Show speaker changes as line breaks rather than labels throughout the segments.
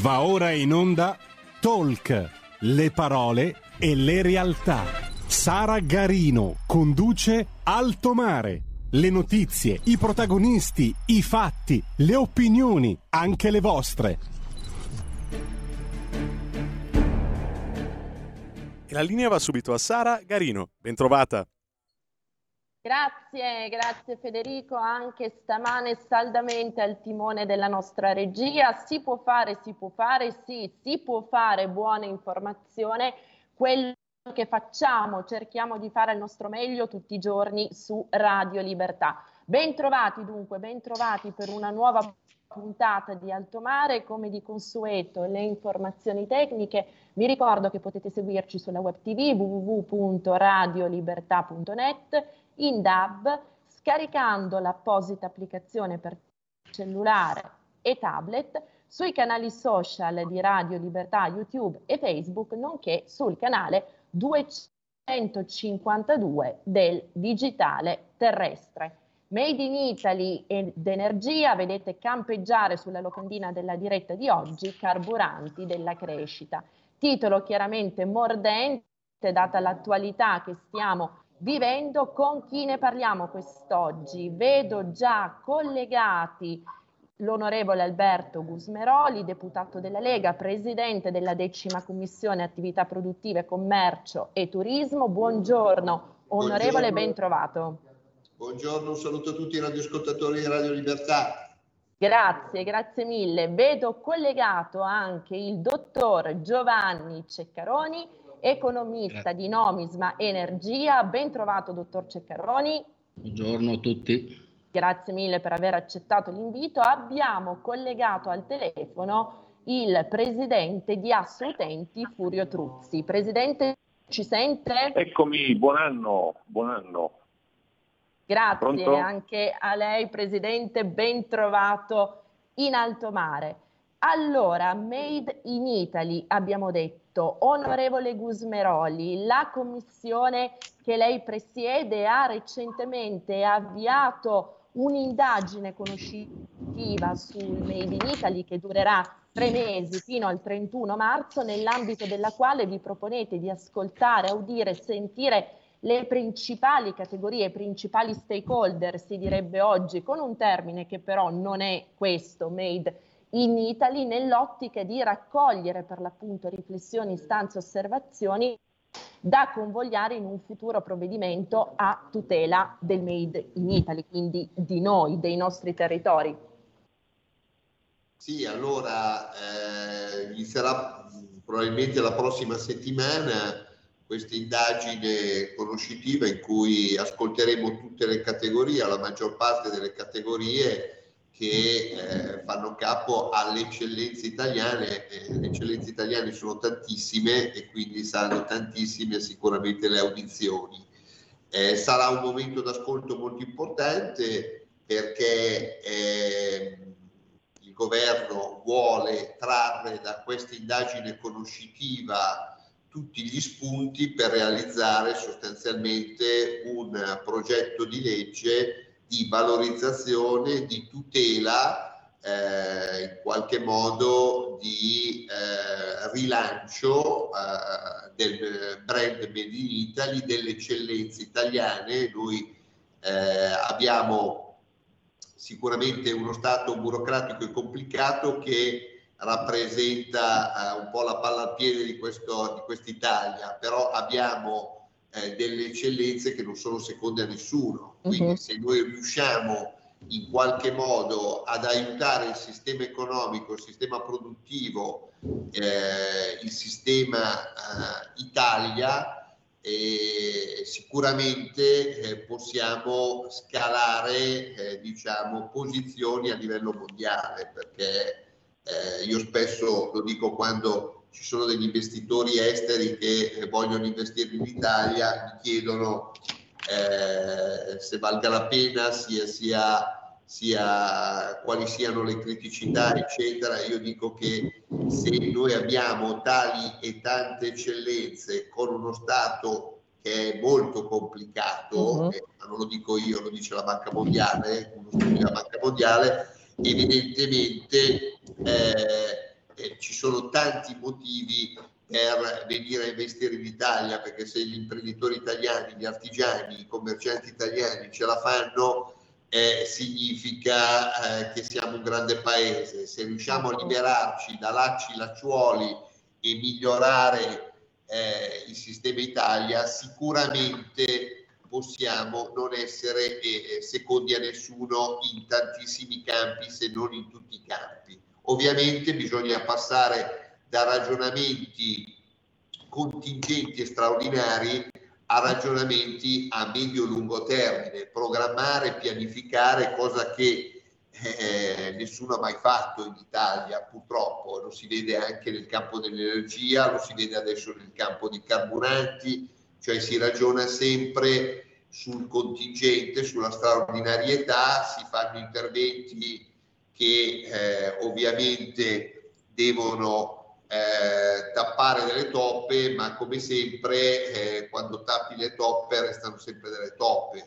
Va ora in onda Talk, le parole e le realtà. Sara Garino conduce Alto Mare. Le notizie, i protagonisti, i fatti, le opinioni, anche le vostre.
E la linea va subito a Sara Garino. Bentrovata.
Grazie, grazie Federico, anche stamane saldamente al timone della nostra regia. Si può fare, si può fare, sì, si può fare buona informazione. Quello che facciamo, cerchiamo di fare il nostro meglio tutti i giorni su Radio Libertà. Bentrovati dunque, bentrovati per una nuova puntata di Alto Mare, come di consueto le informazioni tecniche. Vi ricordo che potete seguirci sulla web tv www.radiolibertà.net in DAB scaricando l'apposita applicazione per cellulare e tablet sui canali social di Radio Libertà, YouTube e Facebook, nonché sul canale 252 del digitale terrestre. Made in Italy ed energia, vedete campeggiare sulla locandina della diretta di oggi, carburanti della crescita. Titolo chiaramente mordente, data l'attualità che stiamo vivendo. Con chi ne parliamo quest'oggi? Vedo già collegati l'onorevole Alberto Gusmeroli, deputato della Lega, presidente della decima commissione attività produttive, commercio e turismo. Buongiorno, onorevole, ben trovato.
Buongiorno, un saluto a tutti i radioascoltatori di Radio Libertà.
Grazie, grazie mille. Vedo collegato anche il dottor Giovanni Ceccaroni, economista Grazie. di Nomisma Energia. Ben trovato, dottor Ceccaroni.
Buongiorno a tutti.
Grazie mille per aver accettato l'invito. Abbiamo collegato al telefono il presidente di Assolutenti, Furio Truzzi. Presidente, ci sente?
Eccomi, buon anno, buon anno.
Grazie Pronto? anche a lei, presidente, ben trovato in alto mare. Allora, Made in Italy, abbiamo detto, onorevole Gusmeroli, la commissione che lei presiede ha recentemente avviato un'indagine conoscitiva sul Made in Italy che durerà tre mesi fino al 31 marzo, nell'ambito della quale vi proponete di ascoltare, audire, sentire le principali categorie, i principali stakeholder, si direbbe oggi, con un termine che però non è questo, made in Italy nell'ottica di raccogliere per l'appunto riflessioni, istanze, osservazioni da convogliare in un futuro provvedimento a tutela del Made in Italy, quindi di noi, dei nostri territori.
Sì, allora eh, inizierà probabilmente la prossima settimana questa indagine conoscitiva in cui ascolteremo tutte le categorie, la maggior parte delle categorie che eh, fanno capo alle eccellenze italiane. Le eccellenze italiane sono tantissime e quindi saranno tantissime sicuramente le audizioni. Eh, sarà un momento d'ascolto molto importante perché ehm, il governo vuole trarre da questa indagine conoscitiva tutti gli spunti per realizzare sostanzialmente un progetto di legge di valorizzazione, di tutela, eh, in qualche modo di eh, rilancio eh, del brand Made in Italy, delle eccellenze italiane. Noi eh, abbiamo sicuramente uno stato burocratico e complicato che rappresenta eh, un po' la palla al piede di, questo, di quest'Italia, però abbiamo eh, delle eccellenze che non sono seconde a nessuno. Quindi uh-huh. se noi riusciamo in qualche modo ad aiutare il sistema economico, il sistema produttivo, eh, il sistema eh, Italia, eh, sicuramente eh, possiamo scalare eh, diciamo, posizioni a livello mondiale perché eh, io spesso lo dico quando ci sono degli investitori esteri che vogliono investire in Italia, mi chiedono eh, se valga la pena, sia, sia, sia, quali siano le criticità, eccetera. Io dico che se noi abbiamo tali e tante eccellenze con uno Stato che è molto complicato, uh-huh. eh, ma non lo dico io, lo dice la Banca Mondiale, uno studio della Banca Mondiale, evidentemente eh, eh, ci sono tanti motivi per venire a investire in Italia, perché se gli imprenditori italiani, gli artigiani, i commercianti italiani ce la fanno, eh, significa eh, che siamo un grande paese. Se riusciamo a liberarci da lacci, lacciuoli e migliorare eh, il sistema Italia, sicuramente possiamo non essere eh, secondi a nessuno in tantissimi campi, se non in tutti i campi. Ovviamente bisogna passare da ragionamenti contingenti e straordinari a ragionamenti a medio-lungo termine, programmare, pianificare, cosa che eh, nessuno ha mai fatto in Italia, purtroppo, lo si vede anche nel campo dell'energia, lo si vede adesso nel campo dei carburanti, cioè si ragiona sempre sul contingente, sulla straordinarietà, si fanno interventi che eh, ovviamente devono eh, tappare delle toppe, ma come sempre eh, quando tappi le toppe restano sempre delle toppe.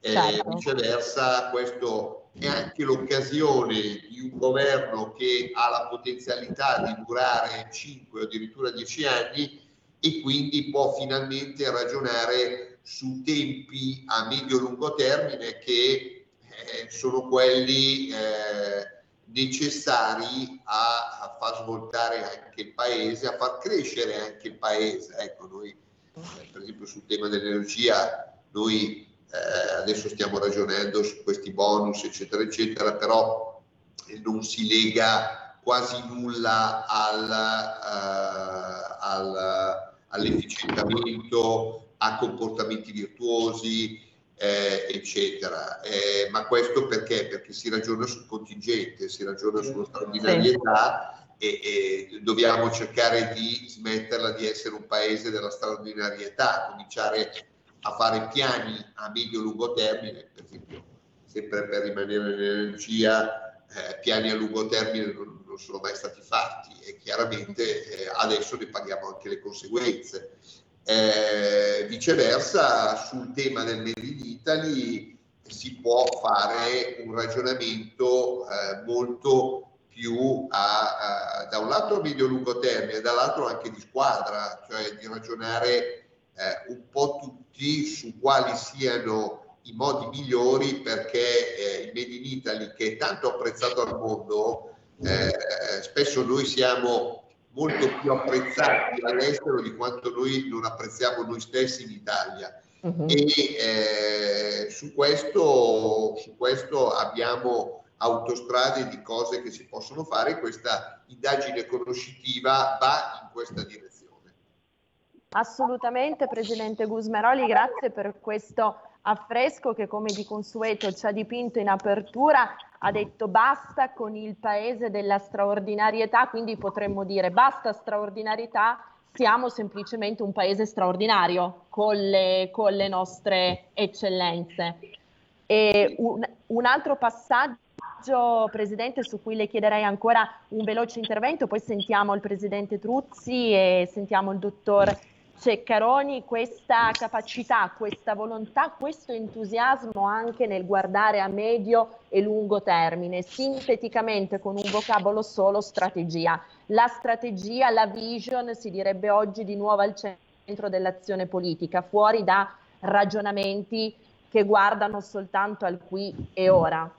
Eh, certo. Viceversa, questo è anche l'occasione di un governo che ha la potenzialità di durare 5 o addirittura 10 anni e quindi può finalmente ragionare su tempi a medio-lungo termine che eh, sono quelli eh, necessari a, a, far svoltare anche il paese, a far crescere anche il paese. Ecco, noi eh, per esempio sul tema dell'energia, noi eh, adesso stiamo ragionando su questi bonus, eccetera, eccetera, però non si lega quasi nulla al, uh, al, all'efficientamento, a comportamenti virtuosi, eh, eccetera. Eh, ma questo perché? Perché si ragiona sul contingente, si ragiona sulla straordinarietà sì. e, e, dobbiamo cercare di smetterla di essere un paese della straordinarietà, cominciare a fare piani a medio-lungo termine, per esempio, sempre per rimanere nell'energia, eh, piani a lungo termine non, non, sono mai stati fatti e chiaramente eh, adesso ne paghiamo anche le conseguenze. Eh, viceversa, sul tema del Made in Italy si può fare un ragionamento eh, molto più a, a, da un lato a medio-lungo termine, dall'altro anche di squadra, cioè di ragionare eh, un po' tutti su quali siano i modi migliori perché eh, il Made in Italy, che è tanto apprezzato al mondo, eh, spesso noi siamo molto più apprezzati all'estero di quanto noi non apprezziamo noi stessi in Italia. Uh-huh. E eh, su, questo, su questo abbiamo autostrade di cose che si possono fare. Questa indagine conoscitiva va in questa direzione.
Assolutamente, Presidente Gusmeroli, grazie per questo affresco che come di consueto ci ha dipinto in apertura ha detto basta con il paese della straordinarietà, quindi potremmo dire basta straordinarietà, siamo semplicemente un paese straordinario con le, con le nostre eccellenze. Un, un altro passaggio, Presidente, su cui le chiederei ancora un veloce intervento, poi sentiamo il Presidente Truzzi e sentiamo il Dottor Ceccaroni questa capacità, questa volontà, questo entusiasmo anche nel guardare a medio e lungo termine, sinteticamente con un vocabolo solo strategia. La strategia, la vision si direbbe oggi di nuovo al centro dell'azione politica, fuori da ragionamenti che guardano soltanto al qui e ora.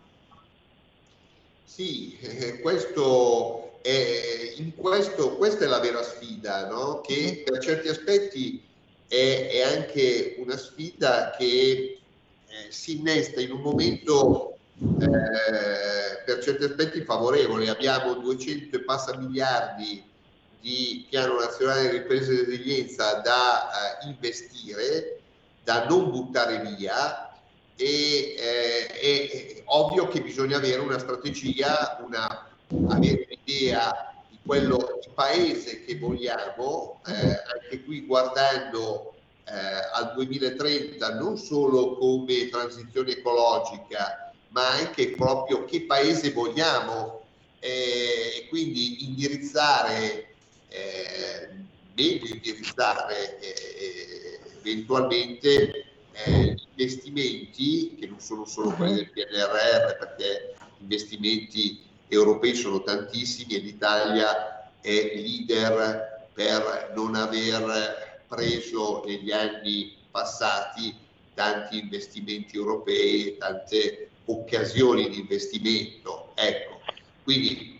Sì, eh, questo e in questo, questa è la vera sfida, no? che per certi aspetti è, è anche una sfida che eh, si innesta in un momento eh, per certi aspetti favorevole. Abbiamo 200 e passa miliardi di piano nazionale di ripresa e resilienza da eh, investire, da non buttare via e eh, è ovvio che bisogna avere una strategia, una avere un'idea di quello di paese che vogliamo, eh, anche qui guardando eh, al 2030 non solo come transizione ecologica, ma anche proprio che paese vogliamo eh, e quindi indirizzare, eh, meglio indirizzare eh, eventualmente eh, investimenti che non sono solo quelli del PNRR perché investimenti europei sono tantissimi e l'Italia è leader per non aver preso negli anni passati tanti investimenti europei e tante occasioni di investimento. Ecco, quindi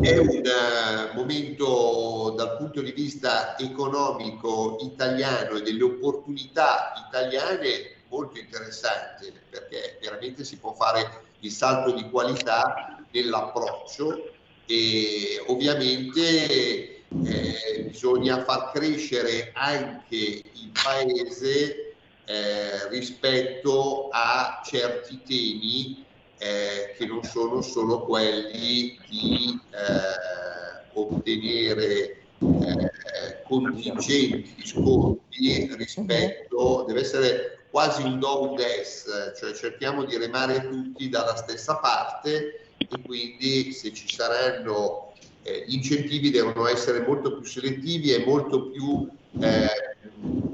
è un uh, momento dal punto di vista economico italiano e delle opportunità italiane molto interessante perché veramente si può fare il salto di qualità nell'approccio e ovviamente eh, bisogna far crescere anche il paese eh, rispetto a certi temi eh, che non sono solo quelli di eh, ottenere eh, contingenti sconti rispetto, deve essere quasi un do des, cioè cerchiamo di remare tutti dalla stessa parte e quindi se ci saranno eh, gli incentivi devono essere molto più selettivi e molto più eh,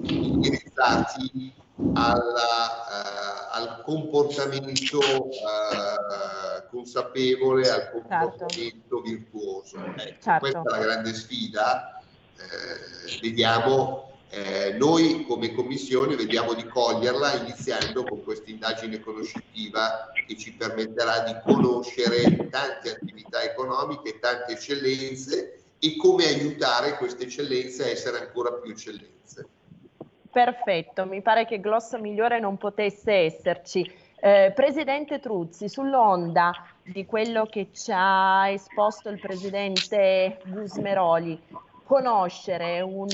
indirizzati alla, uh, al comportamento uh, consapevole, al certo. comportamento certo. virtuoso. Ecco, certo. Questa è la grande sfida. Eh, vediamo eh, noi come Commissione vediamo di coglierla iniziando con questa indagine conoscitiva che ci permetterà di conoscere tante attività economiche, tante eccellenze e come aiutare queste eccellenze a essere ancora più eccellenze.
Perfetto, mi pare che glossa migliore non potesse esserci. Eh, Presidente Truzzi, sull'onda di quello che ci ha esposto il Presidente Gusmeroli, conoscere un,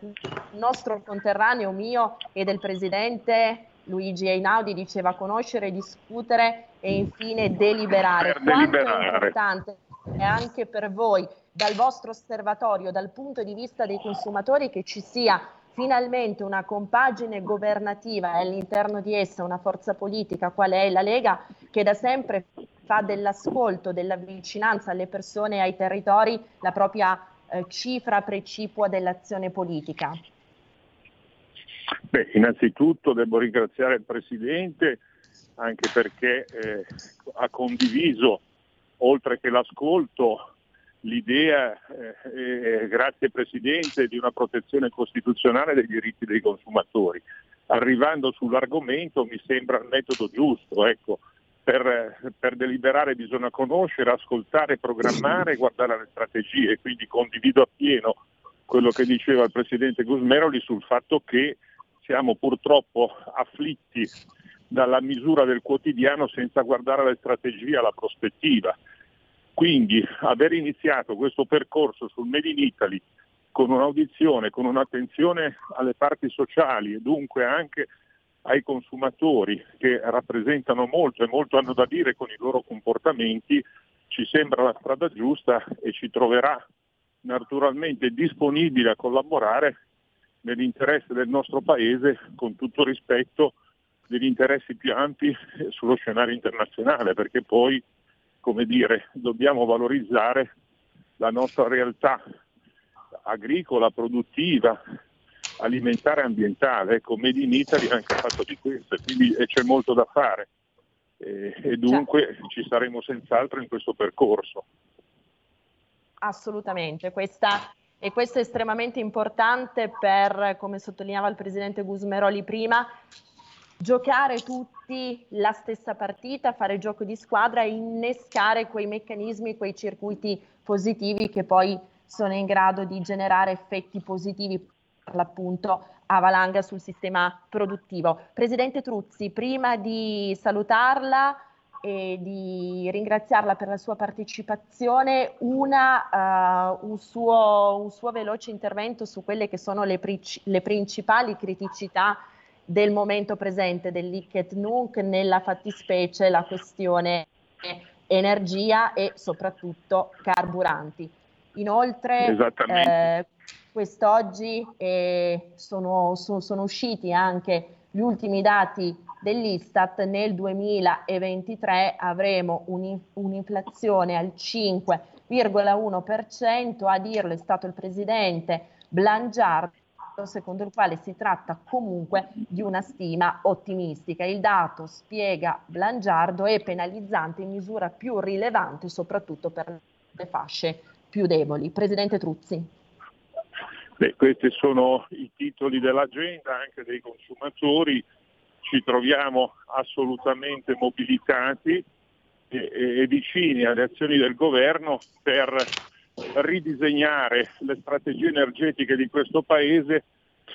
un nostro conterraneo mio e del presidente Luigi Einaudi diceva conoscere, discutere e infine deliberare. Per Quanto deliberare. è importante è anche per voi, dal vostro osservatorio, dal punto di vista dei consumatori, che ci sia finalmente una compagine governativa e all'interno di essa una forza politica, quale è la Lega, che da sempre fa dell'ascolto, della vicinanza alle persone e ai territori la propria eh, cifra precipua dell'azione politica?
Beh, innanzitutto devo ringraziare il Presidente anche perché eh, ha condiviso, oltre che l'ascolto, l'idea, eh, eh, grazie Presidente, di una protezione costituzionale dei diritti dei consumatori. Arrivando sull'argomento mi sembra il metodo giusto. Ecco per, per, deliberare bisogna conoscere, ascoltare, programmare e guardare le strategie, quindi condivido appieno quello che diceva il Presidente Gusmeroli sul fatto che siamo purtroppo afflitti dalla misura del quotidiano senza guardare alle strategie, alla prospettiva. Quindi aver iniziato questo percorso sul Made in Italy con un'audizione, con un'attenzione alle parti sociali e dunque anche ai consumatori che rappresentano molto e molto hanno da dire con i loro comportamenti, ci sembra la strada giusta e ci troverà naturalmente disponibile a collaborare nell'interesse del nostro Paese con tutto rispetto degli interessi più ampi sullo scenario internazionale, perché poi, come dire, dobbiamo valorizzare la nostra realtà agricola, produttiva, alimentare e ambientale. Ecco, Made in Italy ha anche fatto di questo, quindi c'è molto da fare e, e dunque certo. ci saremo senz'altro in questo percorso.
Assolutamente, questa, e questo è estremamente importante per, come sottolineava il Presidente Gusmeroli prima, giocare tutti la stessa partita, fare gioco di squadra e innescare quei meccanismi, quei circuiti positivi che poi sono in grado di generare effetti positivi l'appunto a valanga sul sistema produttivo. Presidente Truzzi, prima di salutarla e di ringraziarla per la sua partecipazione, una, uh, un, suo, un, suo, veloce intervento su quelle che sono le, pric- le principali criticità del momento presente dell'ICET NUNC, nella fattispecie la questione energia e soprattutto carburanti. Inoltre, eh, quest'oggi eh, sono, sono, sono usciti anche gli ultimi dati dell'Istat, nel 2023 avremo un'inflazione al 5,1%, a dirlo è stato il presidente Blangiardo, secondo il quale si tratta comunque di una stima ottimistica. Il dato, spiega Blangiardo, è penalizzante in misura più rilevante soprattutto per le fasce più deboli. Presidente Truzzi.
Beh, questi sono i titoli dell'agenda anche dei consumatori, ci troviamo assolutamente mobilitati e, e vicini alle azioni del governo per ridisegnare le strategie energetiche di questo Paese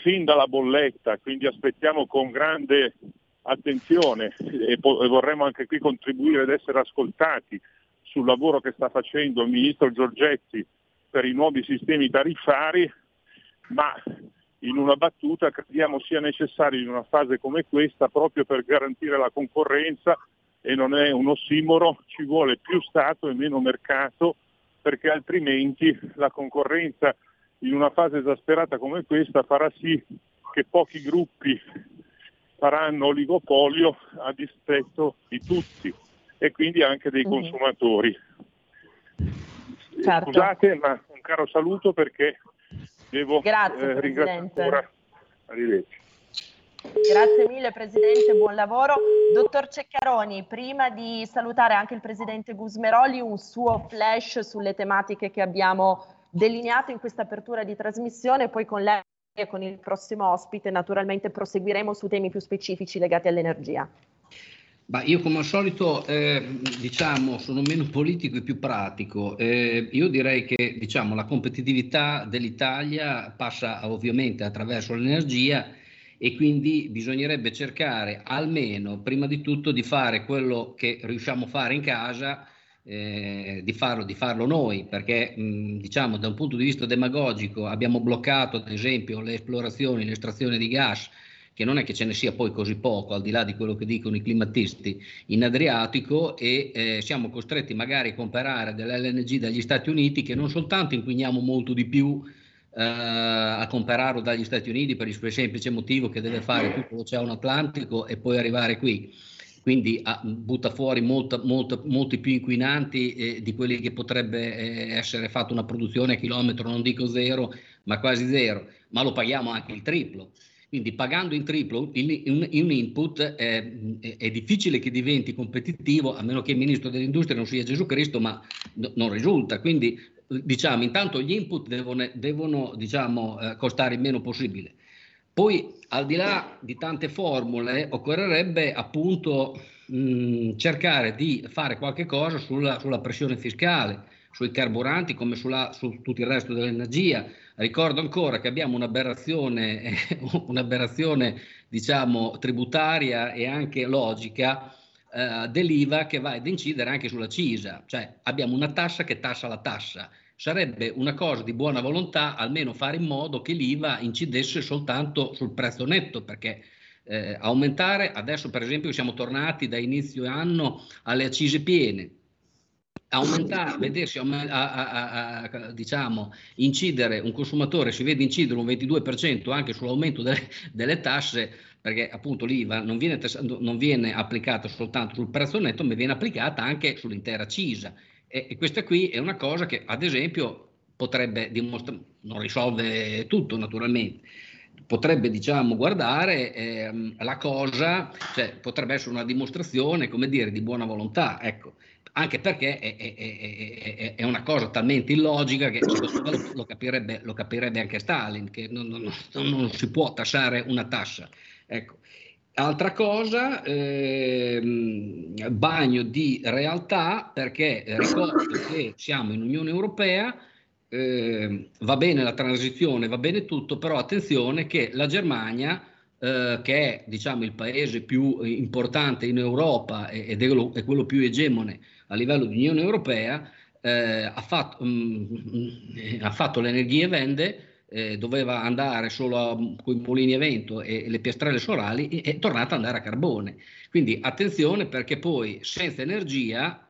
fin dalla bolletta, quindi aspettiamo con grande attenzione e, po- e vorremmo anche qui contribuire ad essere ascoltati sul lavoro che sta facendo il Ministro Giorgetti per i nuovi sistemi tariffari, ma in una battuta crediamo sia necessario in una fase come questa, proprio per garantire la concorrenza, e non è un ossimoro, ci vuole più Stato e meno mercato, perché altrimenti la concorrenza in una fase esasperata come questa farà sì che pochi gruppi faranno oligopolio a dispetto di tutti e quindi anche dei mm. consumatori. Certo. Scusate, ma un caro saluto perché devo
Grazie, eh, ringraziare ancora.
Arrivederci.
Grazie mille Presidente, buon lavoro. Dottor Ceccaroni, prima di salutare anche il Presidente Gusmeroli, un suo flash sulle tematiche che abbiamo delineato in questa apertura di trasmissione, poi con lei e con il prossimo ospite naturalmente proseguiremo su temi più specifici legati all'energia.
Bah, io come al solito eh, diciamo, sono meno politico e più pratico. Eh, io direi che diciamo, la competitività dell'Italia passa ovviamente attraverso l'energia e quindi bisognerebbe cercare almeno prima di tutto di fare quello che riusciamo a fare in casa eh, di, farlo, di, farlo, noi, perché mh, diciamo da un punto di vista demagogico abbiamo bloccato ad esempio le esplorazioni, l'estrazione di gas, che non è che ce ne sia poi così poco, al di là di quello che dicono i climatisti, in Adriatico e eh, siamo costretti magari a comprare dell'LNG dagli Stati Uniti che non soltanto inquiniamo molto di più eh, a comprarlo dagli Stati Uniti per il semplice motivo che deve fare tutto l'Oceano Atlantico e poi arrivare qui, quindi ah, butta fuori molta, molta, molti più inquinanti eh, di quelli che potrebbe eh, essere fatta una produzione a chilometro, non dico zero, ma quasi zero, ma lo paghiamo anche il triplo. Quindi pagando in triplo in input è, è, difficile che diventi competitivo, a meno che il ministro dell'industria non sia Gesù Cristo, ma no, non risulta. Quindi diciamo, intanto gli input devono, devono diciamo, eh, costare il meno possibile. Poi, al di là di tante formule, occorrerebbe appunto mh, cercare di fare qualche cosa sulla, sulla pressione fiscale, sui carburanti come sulla, su tutto il resto dell'energia. Ricordo ancora che abbiamo un'aberrazione, un'aberrazione diciamo, tributaria e anche logica eh, dell'IVA che va ad incidere anche sulla CISA, cioè abbiamo una tassa che tassa la tassa. Sarebbe una cosa di buona volontà almeno fare in modo che l'IVA incidesse soltanto sul prezzo netto, perché eh, aumentare, adesso per esempio siamo tornati da inizio anno alle accise piene, aumentare, vedersi a, a, a, diciamo, incidere un consumatore, si vede incidere un 22% anche sull'aumento delle, delle tasse, perché appunto l'IVA non viene, non viene, applicata soltanto sul prezzo netto, ma viene applicata anche sull'intera CISA. E, e questa qui è una cosa che, ad esempio, potrebbe dimostrare, non risolve tutto naturalmente, potrebbe diciamo guardare eh, la cosa, cioè potrebbe essere una dimostrazione, come dire, di buona volontà, ecco, anche perché è, è, è, è una cosa talmente illogica che lo, lo, capirebbe, lo capirebbe, anche Stalin, che non, non, non, si può tassare una tassa. Ecco. Altra cosa, ehm, bagno di realtà perché ricordo che siamo in Unione Europea, eh, va bene la transizione, va bene tutto, però attenzione che la Germania, eh, che è diciamo, il paese più importante in Europa ed è quello più egemone a livello di Unione Europea, eh, ha, fatto, mh, ha fatto l'energia e vende eh, doveva andare solo con i mulini a vento e, e le piastrelle solari, è tornata ad andare a carbone. Quindi attenzione perché poi senza energia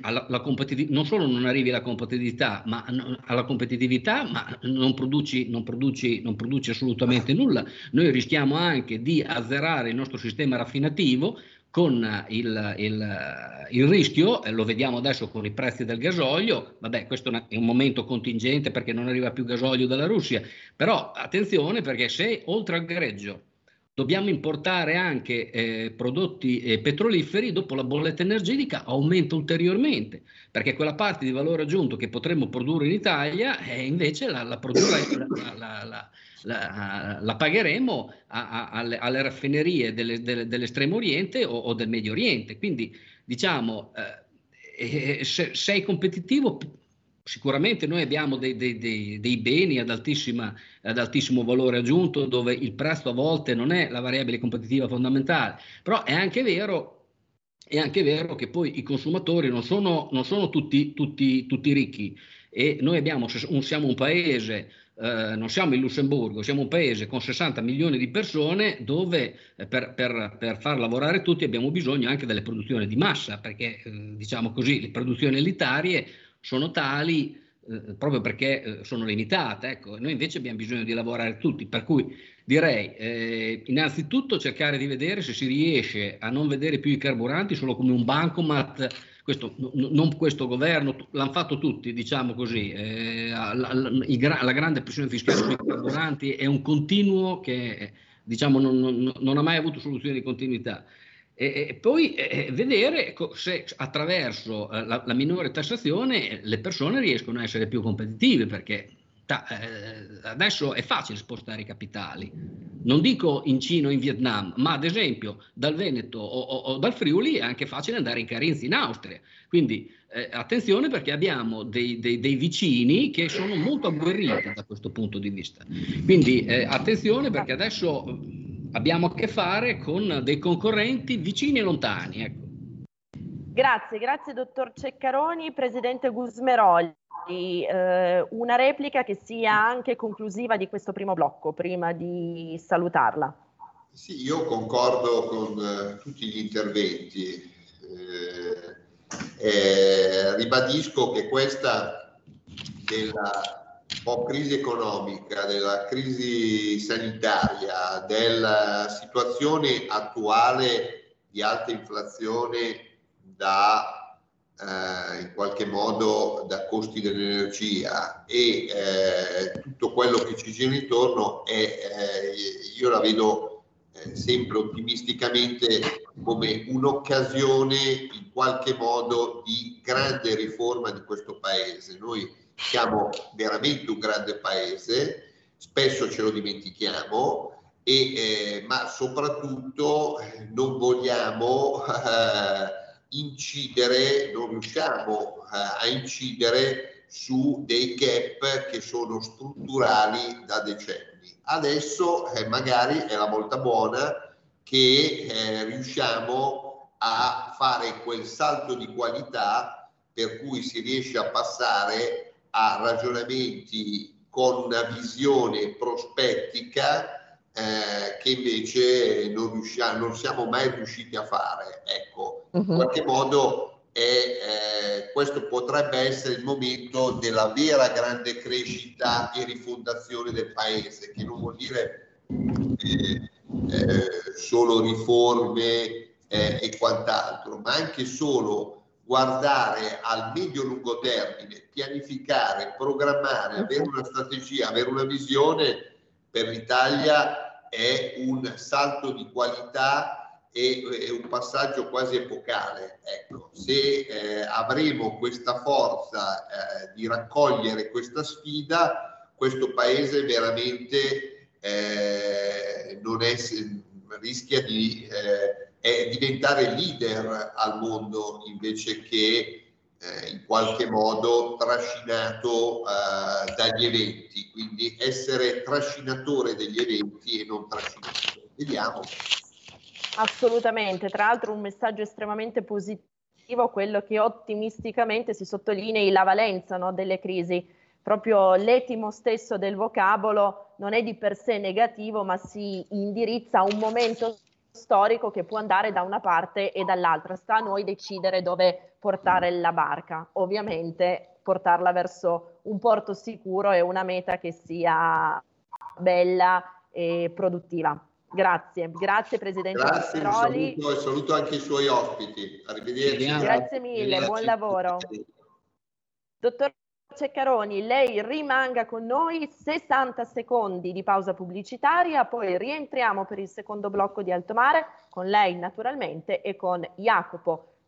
alla, alla non solo non arrivi alla competitività, ma alla competitività, ma non produci, non, produci, non produci assolutamente nulla. Noi rischiamo anche di azzerare il nostro sistema raffinativo con il, il, il, rischio, lo vediamo adesso con i prezzi del gasolio, vabbè questo è un momento contingente perché non arriva più gasolio dalla Russia, però attenzione perché se oltre al greggio dobbiamo importare anche eh, prodotti eh, petroliferi, dopo la bolletta energetica aumenta ulteriormente, perché quella parte di valore aggiunto che potremmo produrre in Italia eh, invece la, la, la, la, la pagheremo a, a, alle, alle, raffinerie delle, delle, dell'estremo oriente o, o, del medio oriente. Quindi diciamo, eh, se sei competitivo Sicuramente noi abbiamo dei, dei, dei, dei beni ad, ad, altissimo valore aggiunto dove il prezzo a volte non è la variabile competitiva fondamentale, però è anche vero, è anche vero che poi i consumatori non sono, non sono tutti, tutti, tutti, ricchi e noi abbiamo, siamo un paese eh, non siamo in Lussemburgo, siamo un paese con 60 milioni di persone dove eh, per, per, per, far lavorare tutti abbiamo bisogno anche delle produzioni di massa, perché eh, diciamo così le produzioni elitarie sono tali eh, proprio perché eh, sono limitate. Ecco. Noi invece abbiamo bisogno di lavorare tutti, per cui direi innanzitutto cercare di vedere se si riesce a non vedere più i carburanti solo come un bancomat. Questo, non questo governo, l'hanno fatto tutti, diciamo così. Eh, la, la, la, grande pressione fiscale sui carburanti è un continuo che diciamo, non, non, non ha mai avuto soluzione di continuità e, poi eh, vedere se attraverso eh, la, minore tassazione le persone riescono a essere più competitive perché adesso è facile spostare i capitali. Non dico in Cina o in Vietnam, ma ad esempio dal Veneto o, o, o dal Friuli è anche facile andare in Carinzi in Austria. Quindi eh, attenzione perché abbiamo dei, dei, dei, vicini che sono molto agguerriti da questo punto di vista. Quindi eh, attenzione perché adesso abbiamo a che fare con dei concorrenti vicini e lontani. Ecco.
Grazie, grazie dottor Ceccaroni, presidente Gusmeroli. Eh, una replica che sia anche conclusiva di questo primo blocco, prima di salutarla.
Sì, io concordo con eh, tutti gli interventi. Eh, ribadisco che questa della crisi economica, della crisi sanitaria, della situazione attuale di alta inflazione da eh, in qualche modo da costi dell'energia e eh, tutto quello che ci gira intorno è, eh, io la vedo eh, sempre ottimisticamente come un'occasione in qualche modo di grande riforma di questo paese. Noi siamo veramente un grande paese, spesso ce lo dimentichiamo, e, eh, ma soprattutto eh, non vogliamo incidere, non riusciamo eh, a incidere su dei gap che sono strutturali da decenni. Adesso eh, magari è la volta buona che eh, riusciamo a fare quel salto di qualità per cui si riesce a passare a ragionamenti con una visione prospettica eh, che invece non, non siamo mai riusciti a fare. Ecco. In mhm. qualche modo è, eh, questo potrebbe essere il momento della vera grande crescita e rifondazione del paese, che non vuol dire eh, eh solo riforme eh, e quant'altro, ma anche solo guardare al medio-lungo termine, pianificare, programmare, avere una strategia, avere una visione per l'Italia è un salto di qualità e è un passaggio quasi epocale. Ecco, se eh, avremo questa forza eh, di raccogliere questa sfida, questo paese veramente eh, è, rischia di eh, diventare leader al mondo invece che eh, in qualche modo trascinato eh, dagli eventi, quindi essere trascinatore degli eventi e non trascinatore. Vediamo.
Assolutamente, tra l'altro un messaggio estremamente positivo, quello che ottimisticamente si sottolinei la valenza no, delle crisi. Proprio l'etimo stesso del vocabolo non è di per sé negativo, ma si indirizza a un momento storico che può andare da una parte e dall'altra, sta a noi decidere dove portare la barca, ovviamente portarla verso un porto sicuro e una meta che sia bella e produttiva. Grazie, grazie Presidente
Grazie, saluto, e saluto anche i suoi ospiti. Arrivederci.
Grazie mille, buon lavoro. Dottor Ceccaroni, lei rimanga con noi 60 secondi di pausa pubblicitaria, poi rientriamo per il secondo blocco di Alto Mare con lei naturalmente e con Jacopo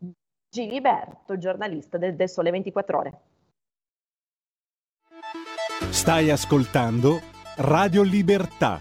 Giliberto, giornalista del, del Sole 24 Ore.
Stai ascoltando Radio Libertà,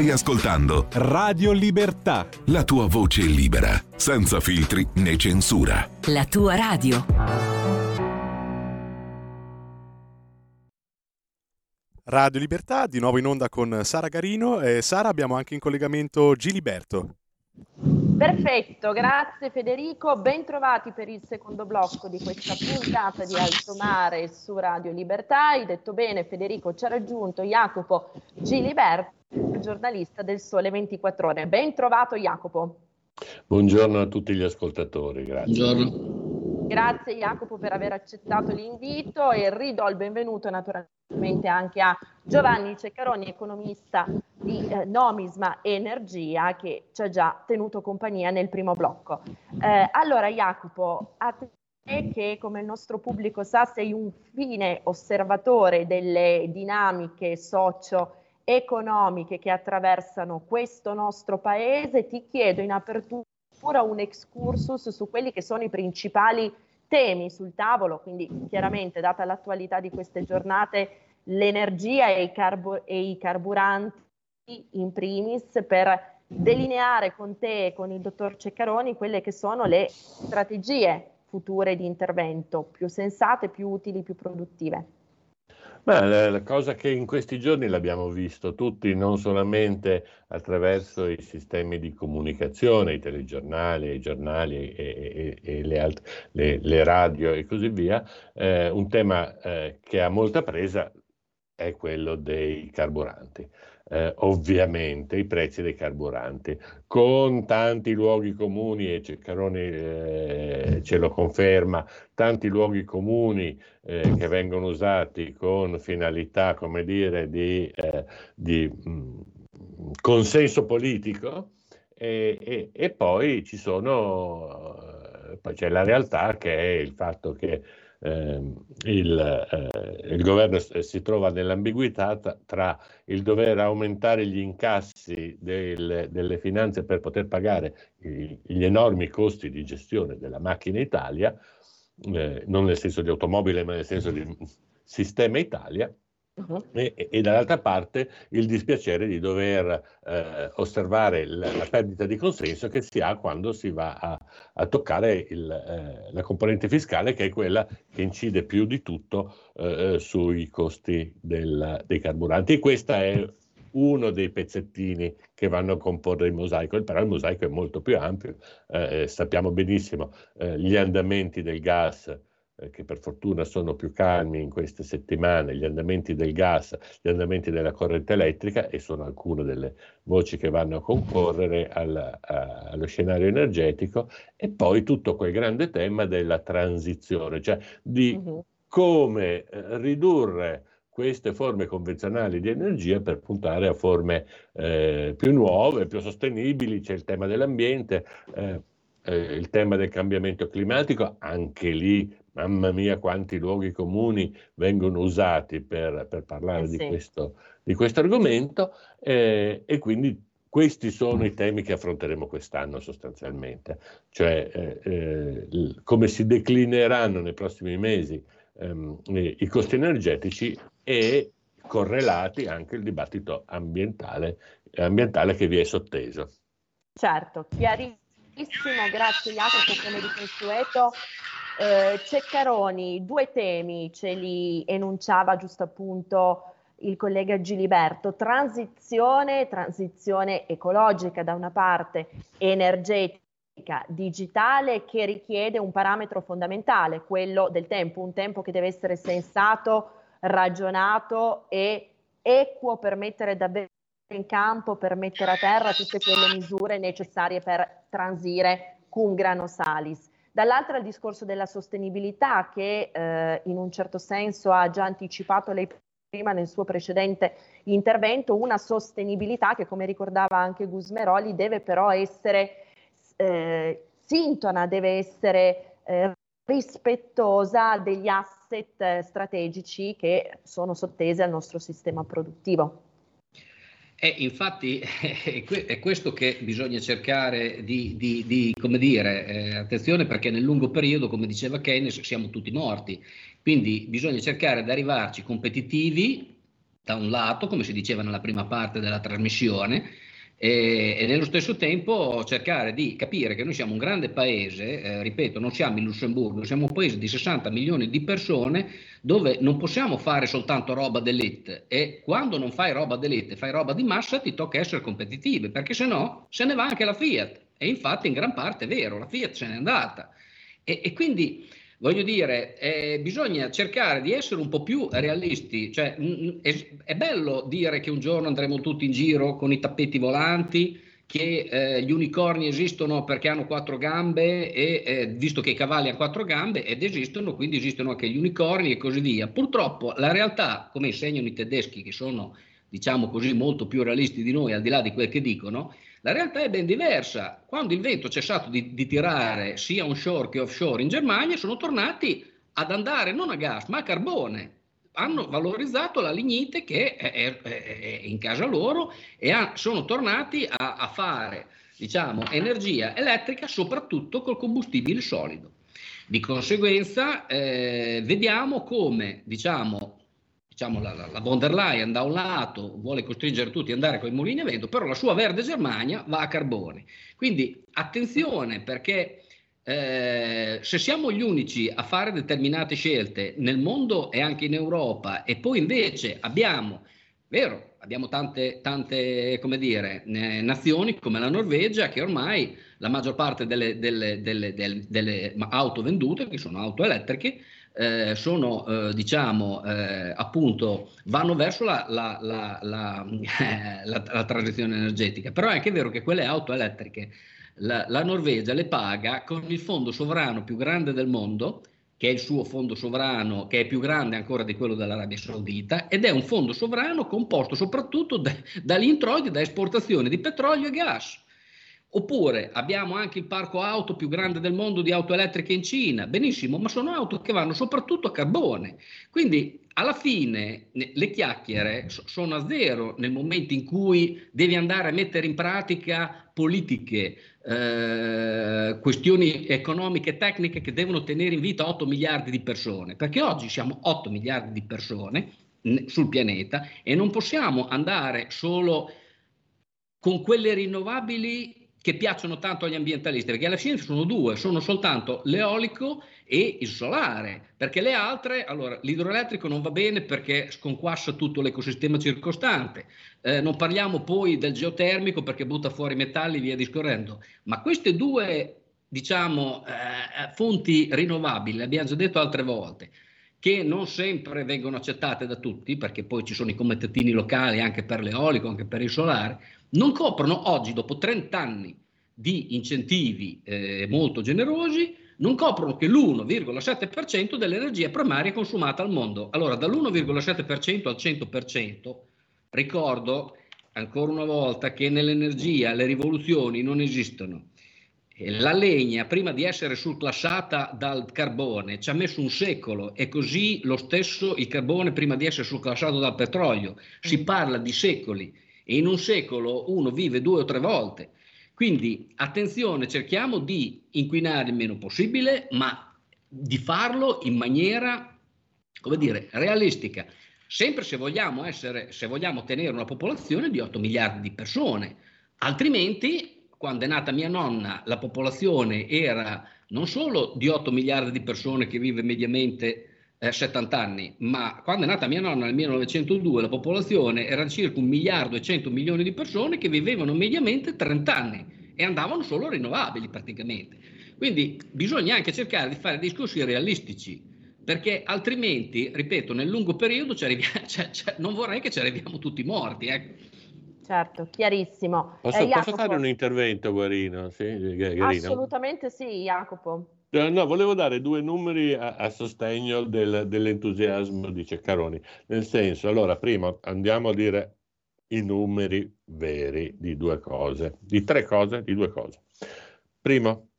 Stai ascoltando
Radio Libertà.
La tua voce libera, senza filtri né censura.
La tua radio.
Radio Libertà, di nuovo in onda con Sara Garino. E Sara, abbiamo anche in collegamento Giliberto.
Perfetto, grazie Federico, bentrovati per il secondo blocco di questa puntata di Alto Mare su Radio Libertà. Hai detto bene Federico, ci ha raggiunto Jacopo Giliberto giornalista del Sole 24 Ore. Ben trovato Jacopo.
Buongiorno a tutti gli ascoltatori, grazie.
Buongiorno.
Grazie Jacopo per aver accettato l'invito e ridò il benvenuto naturalmente anche a Giovanni Ceccaroni, economista di eh, Nomisma Energia, che ci ha già tenuto compagnia nel primo blocco. Eh, allora Jacopo, a te che come il nostro pubblico sa sei un fine osservatore delle dinamiche socio economiche che attraversano questo nostro paese, ti chiedo in apertura un excursus su quelli che sono i principali temi sul tavolo, quindi chiaramente data l'attualità di queste giornate l'energia e i, carbo- e i carburanti in primis per delineare con te e con il dottor Ceccaroni quelle che sono le strategie future di intervento più sensate, più utili, più produttive.
Ma la, la, cosa che in questi giorni l'abbiamo visto tutti, non solamente attraverso i sistemi di comunicazione, i telegiornali, i giornali e, e, e le, alt- le, le, radio e così via, eh, un tema eh, che ha molta presa è quello dei carburanti eh, ovviamente i prezzi dei carburanti, con tanti luoghi comuni, e Ceccaroni eh, ce lo conferma, tanti luoghi comuni eh, che vengono usati con finalità, come dire, di, eh, di mh, mm, consenso politico. E, e, e, poi ci sono, eh, poi c'è la realtà che è il fatto che eh, il, eh, il, governo si trova nell'ambiguità tra il dover aumentare gli incassi del, delle finanze per poter pagare gli, gli enormi costi di gestione della macchina Italia, eh, non nel senso di automobile ma nel senso di sistema Italia, Uh-huh. E, e, dall'altra parte il dispiacere di dover eh, osservare la, la, perdita di consenso che si ha quando si va a, a toccare il, eh, la componente fiscale che è quella che incide più di tutto eh, sui costi del, dei carburanti. E questo è uno dei pezzettini che vanno a comporre il mosaico, però il mosaico è molto più ampio. Eh, sappiamo benissimo eh, gli andamenti del gas che per fortuna sono più calmi in queste settimane, gli andamenti del gas, gli andamenti della corrente elettrica e sono alcune delle voci che vanno a concorrere al, a, allo scenario energetico e poi tutto quel grande tema della transizione, cioè di uh-huh. come eh, ridurre queste forme convenzionali di energia per puntare a forme eh, più nuove, più sostenibili, c'è il tema dell'ambiente, eh, eh, il tema del cambiamento climatico, anche lì mamma mia quanti luoghi comuni vengono usati per, per parlare eh sì. di, questo, di, questo, argomento eh, e quindi questi sono i temi che affronteremo quest'anno sostanzialmente, cioè eh, eh, come si declineranno nei prossimi mesi ehm, i costi energetici e correlati anche il dibattito ambientale, ambientale che vi è sotteso.
Certo, chiarissimo, grazie Jacopo come di consueto. Eh, Ceccaroni, due temi ce li enunciava giusto appunto il collega Giliberto, transizione, transizione ecologica da una parte, energetica, digitale che richiede un parametro fondamentale, quello del tempo, un tempo che deve essere sensato, ragionato e equo per mettere davvero in campo, per mettere a terra tutte quelle misure necessarie per transire cum grano salis. Dall'altra il discorso della sostenibilità che eh, in un certo senso ha già anticipato lei prima nel suo precedente intervento, una sostenibilità che come ricordava anche Gusmeroli deve però essere eh, sintona, deve essere eh, rispettosa degli asset strategici che sono sottesi al nostro sistema produttivo.
E infatti è questo che bisogna cercare di, di, di come dire, eh, attenzione perché nel lungo periodo, come diceva Keynes, siamo tutti morti. Quindi bisogna cercare di arrivarci competitivi da un lato, come si diceva nella prima parte della trasmissione, e, e, nello stesso tempo cercare di capire che noi siamo un grande paese, eh, ripeto, non siamo in Lussemburgo, siamo un paese di 60 milioni di persone dove non possiamo fare soltanto roba d'elite e quando non fai roba d'elite, fai roba di massa, ti tocca essere competitivi, perché se no se ne va anche la Fiat. E infatti in gran parte è vero, la Fiat se n'è andata. E, e quindi voglio dire, eh, bisogna cercare di essere un po' più realisti. Cioè, mh, è, è, bello dire che un giorno andremo tutti in giro con i tappeti volanti, che eh, gli unicorni esistono perché hanno quattro gambe, e, eh, visto che i cavalli hanno quattro gambe, ed esistono, quindi esistono anche gli unicorni e così via. Purtroppo la realtà, come insegnano i tedeschi, che sono, diciamo così, molto più realisti di noi, al di là di quel che dicono, la realtà è ben diversa. Quando il vento ha cessato di, di tirare sia onshore che offshore in Germania, sono tornati ad andare non a gas ma a carbone. Hanno valorizzato la lignite che è, è, è in casa loro e ha, sono tornati a, a fare diciamo, energia elettrica soprattutto col combustibile solido. Di conseguenza eh, vediamo come diciamo, diciamo, la, la, von der Leyen da un lato vuole costringere tutti ad andare con i mulini a vento, però la sua verde Germania va a carbone. Quindi attenzione perché eh, se siamo gli unici a fare determinate scelte nel mondo e anche in Europa e poi invece abbiamo, vero, abbiamo tante, tante come dire, nazioni come la Norvegia che ormai la maggior parte delle, delle, delle, delle auto vendute, che sono auto elettriche, eh, sono, eh, diciamo, eh, appunto, vanno verso la, la, la, la, transizione energetica. Però è anche vero che quelle auto elettriche la, Norvegia le paga con il fondo sovrano più grande del mondo, che è il suo fondo sovrano, che è più grande ancora di quello dell'Arabia Saudita, ed è un fondo sovrano composto soprattutto da, dagli introiti da esportazione di petrolio e gas. Oppure abbiamo anche il parco auto più grande del mondo di auto elettriche in Cina, benissimo, ma sono auto che vanno soprattutto a carbone. Quindi alla fine le chiacchiere sono a zero nel momento in cui devi andare a mettere in pratica politiche, eh, questioni economiche e tecniche che devono tenere in vita 8 miliardi di persone, perché oggi siamo 8 miliardi di persone sul pianeta e non possiamo andare solo con quelle rinnovabili che piacciono tanto agli ambientalisti, perché alla fine sono due, sono soltanto l'eolico e il solare, perché le altre, allora l'idroelettrico non va bene perché sconquassa tutto l'ecosistema circostante, eh, non parliamo poi del geotermico perché butta fuori metalli e via discorrendo, ma queste due diciamo eh, fonti rinnovabili, le abbiamo già detto altre volte, che non sempre vengono accettate da tutti, perché poi ci sono i commentatini locali anche per l'eolico, anche per il solare, non coprono oggi, dopo 30 anni di incentivi eh, molto generosi, non coprono che l'1,7% dell'energia primaria consumata al mondo. Allora, dall'1,7% al 100%, ricordo ancora una volta che nell'energia le rivoluzioni non esistono. la legna, prima di essere surclassata dal carbone, ci ha messo un secolo e così lo stesso il carbone prima di essere surclassato dal petrolio. Si mm. parla di secoli e in un secolo uno vive due o tre volte. Quindi attenzione, cerchiamo di inquinare il meno possibile, ma di farlo in maniera, come dire, realistica. Sempre se vogliamo, essere, se vogliamo tenere una popolazione di 8 miliardi di persone, altrimenti quando è nata mia nonna, la popolazione era non solo di 8 miliardi di persone che vive mediamente eh, 70 anni, ma quando è nata mia nonna nel 1902 la popolazione era circa un miliardo e 100 milioni di persone che vivevano mediamente 30 anni e andavano solo rinnovabili praticamente. Quindi bisogna anche cercare di fare discorsi realistici, perché altrimenti, ripeto, nel lungo periodo cioè, cioè, cioè, non vorrei che ci arriviamo tutti morti. Ecco
certo, chiarissimo.
Posso, eh, posso fare un intervento, Guarino? Sì,
Assolutamente sì, Jacopo.
No, volevo dare due numeri a, a sostegno del, dell'entusiasmo di Ceccaroni. Nel senso, allora, prima andiamo a dire i numeri veri di due cose, di tre cose, di due cose. Primo,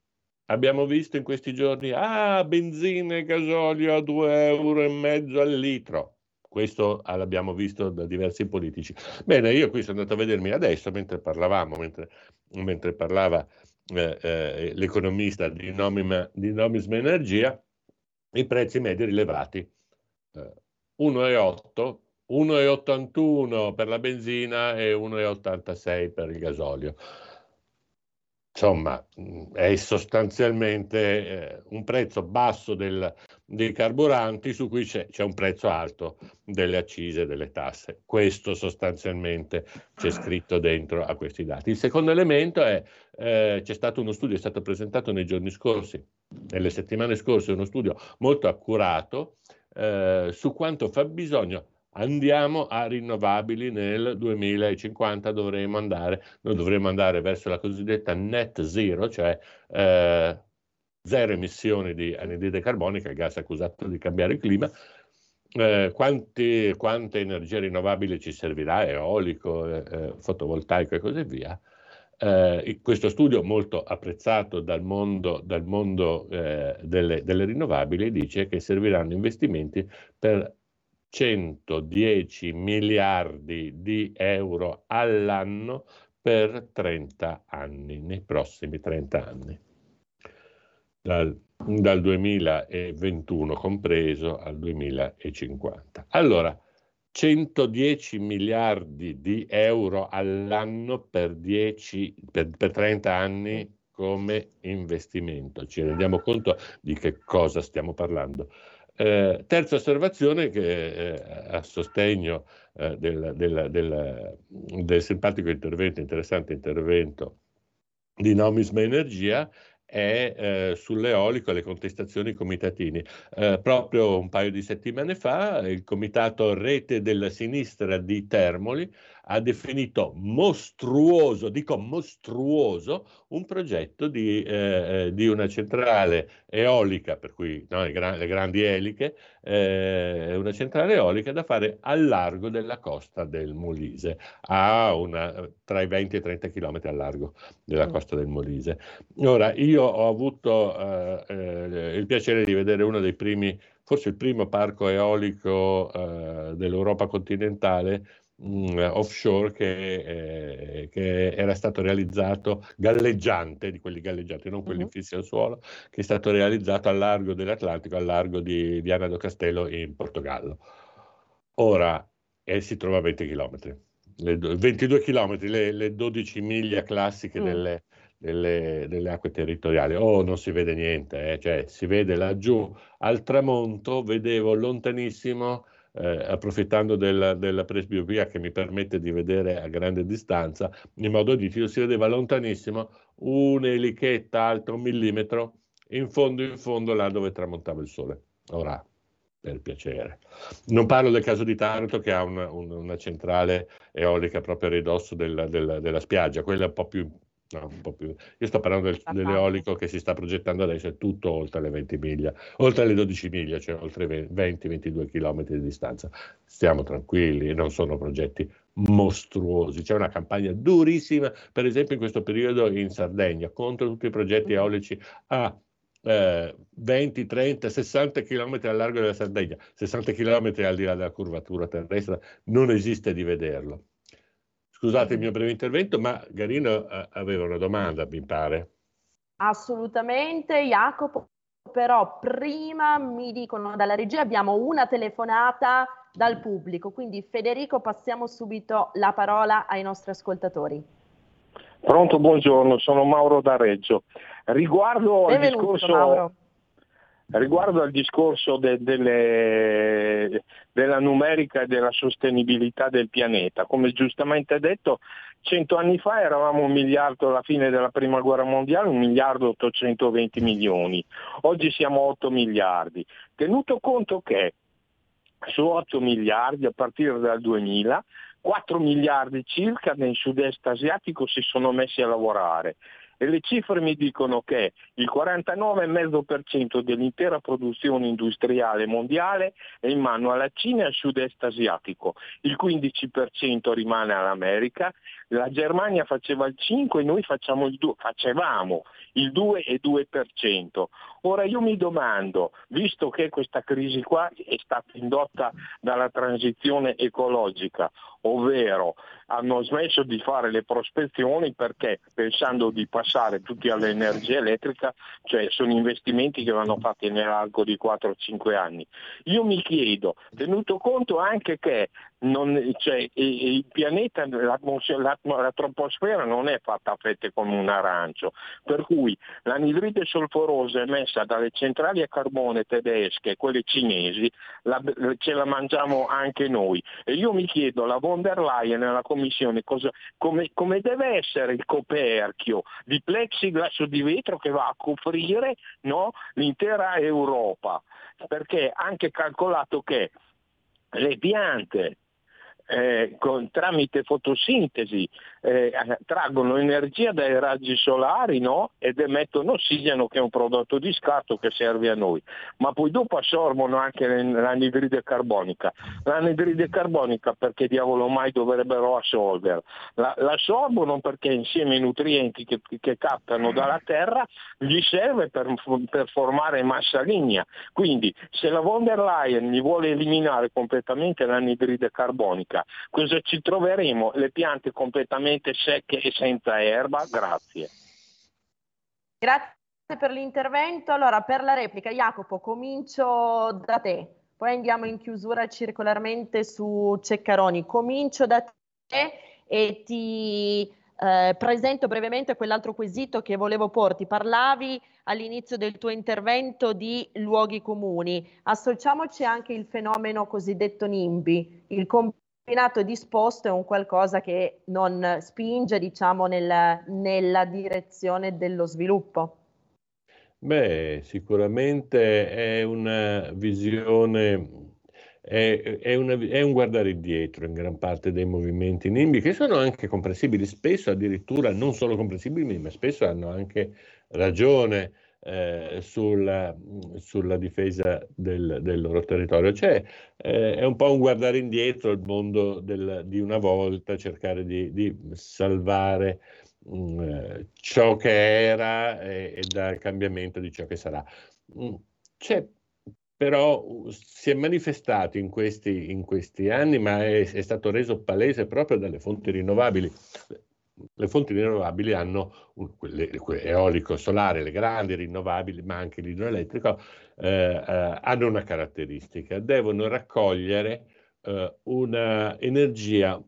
abbiamo visto in questi giorni, ah, benzina e gasolio a due euro e mezzo al litro. Questo ah, l'abbiamo visto da diversi politici. Bene, io qui sono andato a vedermi adesso, mentre parlavamo, mentre, mentre parlava eh, eh, l'economista di, Nomima, di Nomisma Energia, i prezzi medi rilevati. Eh, 1,8, 1,81 per la benzina e 1,86 per il gasolio insomma, è sostanzialmente eh, un prezzo basso del, dei carburanti su cui c'è, c'è, un prezzo alto delle accise e delle tasse. Questo sostanzialmente c'è scritto dentro a questi dati. Il secondo elemento è, eh, c'è stato uno studio, è stato presentato nei giorni scorsi, nelle settimane scorse, uno studio molto accurato eh, su quanto fa bisogno andiamo a rinnovabili nel 2050 dovremo andare, noi dovremo andare verso la cosiddetta net zero, cioè eh, zero emissioni di anidride carbonica, il gas accusato di cambiare il clima. Eh, quanti, quante energie rinnovabili ci servirà, eolico, eh, eh fotovoltaico e così via. Eh, questo studio molto apprezzato dal mondo, dal mondo eh, delle, delle rinnovabili dice che serviranno investimenti per 110 miliardi di euro all'anno per 30 anni, nei prossimi 30 anni, dal, dal 2021 compreso al 2050. Allora, 110 miliardi di euro all'anno per, 10, per, per 30 anni come investimento. Ci rendiamo conto di che cosa stiamo parlando. Eh, terza osservazione che eh, a sostegno eh, del, del, del, del, simpatico intervento, interessante intervento di Nomisma Energia è eh, sull'eolico e le contestazioni comitatini. Eh, proprio un paio di settimane fa il comitato Rete della Sinistra di Termoli ha definito mostruoso, dico mostruoso, un progetto di, eh, eh di una centrale eolica, per cui no, le, gra- le, grandi eliche, eh, una centrale eolica da fare al largo della costa del Molise, a una, tra i 20 e i 30 km al largo della mm. costa del Molise. Ora, io ho avuto eh, eh, il piacere di vedere uno dei primi forse il primo parco eolico eh, dell'Europa continentale mh, offshore che, eh, che, era stato realizzato galleggiante, di quelli galleggianti, non quelli uh-huh. fissi al suolo, che è stato realizzato al largo dell'Atlantico, al largo di, di Ana do Castello in Portogallo. Ora eh, si trova a 20 km, le, 22 km, le, le 12 miglia classiche uh delle, delle, delle, acque territoriali. Oh, non si vede niente, eh? cioè si vede laggiù al tramonto, vedevo lontanissimo eh, approfittando della, della presbiopia che mi permette di vedere a grande distanza, in modo nitido, si vedeva lontanissimo un'elichetta alta un millimetro in fondo in fondo là dove tramontava il sole. Ora, per piacere. Non parlo del caso di Taranto che ha una, una centrale eolica proprio a ridosso della, della, della spiaggia, quella un po' più No, un po' più. Io sto parlando del, dell'eolico che si sta progettando adesso, è tutto oltre le 20 miglia, oltre le 12 miglia, cioè oltre 20-22 km di distanza. Stiamo tranquilli, non sono progetti mostruosi. C'è una campagna durissima, per esempio in questo periodo in Sardegna, contro tutti i progetti eolici a eh, 20, 30, 60 km al largo della Sardegna, 60 km al di là della curvatura terrestre, non esiste di vederlo. Scusate il mio breve intervento, ma Garino eh, aveva una domanda, mi pare.
Assolutamente, Jacopo, però prima mi dicono dalla regia abbiamo una telefonata dal pubblico, quindi Federico passiamo subito la parola ai nostri ascoltatori.
Pronto, buongiorno, sono Mauro da Reggio. Riguardo al discorso, riguardo al discorso de, delle, della numerica e della sostenibilità del pianeta, come giustamente detto, cento anni fa eravamo un miliardo alla fine della prima guerra mondiale, un miliardo 820 milioni, oggi siamo 8 miliardi. Tenuto conto che su 8 miliardi a partire dal 2000 4 miliardi circa nel sud-est asiatico si sono messi a lavorare e le cifre mi dicono che il 49,5% dell'intera produzione industriale mondiale è in mano alla Cina e al sud-est asiatico, il 15% rimane all'America, la Germania faceva il 5% e noi il 2, facevamo il 2,2%. Ora io mi domando, visto che questa crisi qua è stata indotta dalla transizione ecologica, ovvero hanno smesso di fare le prospezioni perché pensando di passare tutti all'energia elettrica, cioè sono investimenti che vanno fatti nell'arco di 4-5 anni. Io mi chiedo, tenuto conto anche che non, cioè, il pianeta, la, la troposfera non è fatta a fette come un arancio, per cui l'anidride solforosa emessa dalle centrali a carbone tedesche, quelle cinesi, la, ce la mangiamo anche noi. E io mi chiedo, la von der Leyen nella Commissione cosa, come, come, deve essere il coperchio di plexiglass di vetro che va a coprire no, l'intera Europa? Perché anche calcolato che le piante eh, con, tramite fotosintesi eh, traggono energia dai raggi solari no? ed emettono ossigeno che è un prodotto di scarto che serve a noi, ma poi dopo assorbono anche l'anidride carbonica. L'anidride carbonica perché diavolo mai dovrebbero assolverla? La, l'assorbono perché insieme ai nutrienti che, che captano dalla terra gli serve per, per formare massa lignea. Quindi se la von der Leyen mi vuole eliminare completamente l'anidride carbonica, cosa ci troveremo? Le piante completamente secche e senza erba? Grazie.
Grazie per l'intervento. Allora, per la replica, Jacopo, comincio da te, poi andiamo in chiusura circolarmente su Ceccaroni. Comincio da te e ti eh, presento brevemente quell'altro quesito che volevo porti. Parlavi all'inizio del tuo intervento di luoghi comuni. Associamoci anche il fenomeno cosiddetto NIMBY, il compito combinato disposto è un qualcosa che non spinge, diciamo, nel, nella direzione dello sviluppo.
Beh, sicuramente è una visione, è, è, una, è, un guardare indietro in gran parte dei movimenti NIMBY che sono anche comprensibili, spesso addirittura non solo comprensibili, ma spesso hanno anche ragione eh, sulla, sulla, difesa del, del, loro territorio. Cioè, eh, è un po' un guardare indietro il mondo del, di una volta, cercare di, di salvare mh, mm, ciò che era e, e dal cambiamento di ciò che sarà. Mm, c'è però si è manifestato in questi, in questi anni, ma è, è, stato reso palese proprio dalle fonti rinnovabili le fonti rinnovabili hanno, quelle, eolico, solare, le grandi rinnovabili, ma anche l'idroelettrico, eh, eh, hanno una caratteristica, devono raccogliere eh, un'energia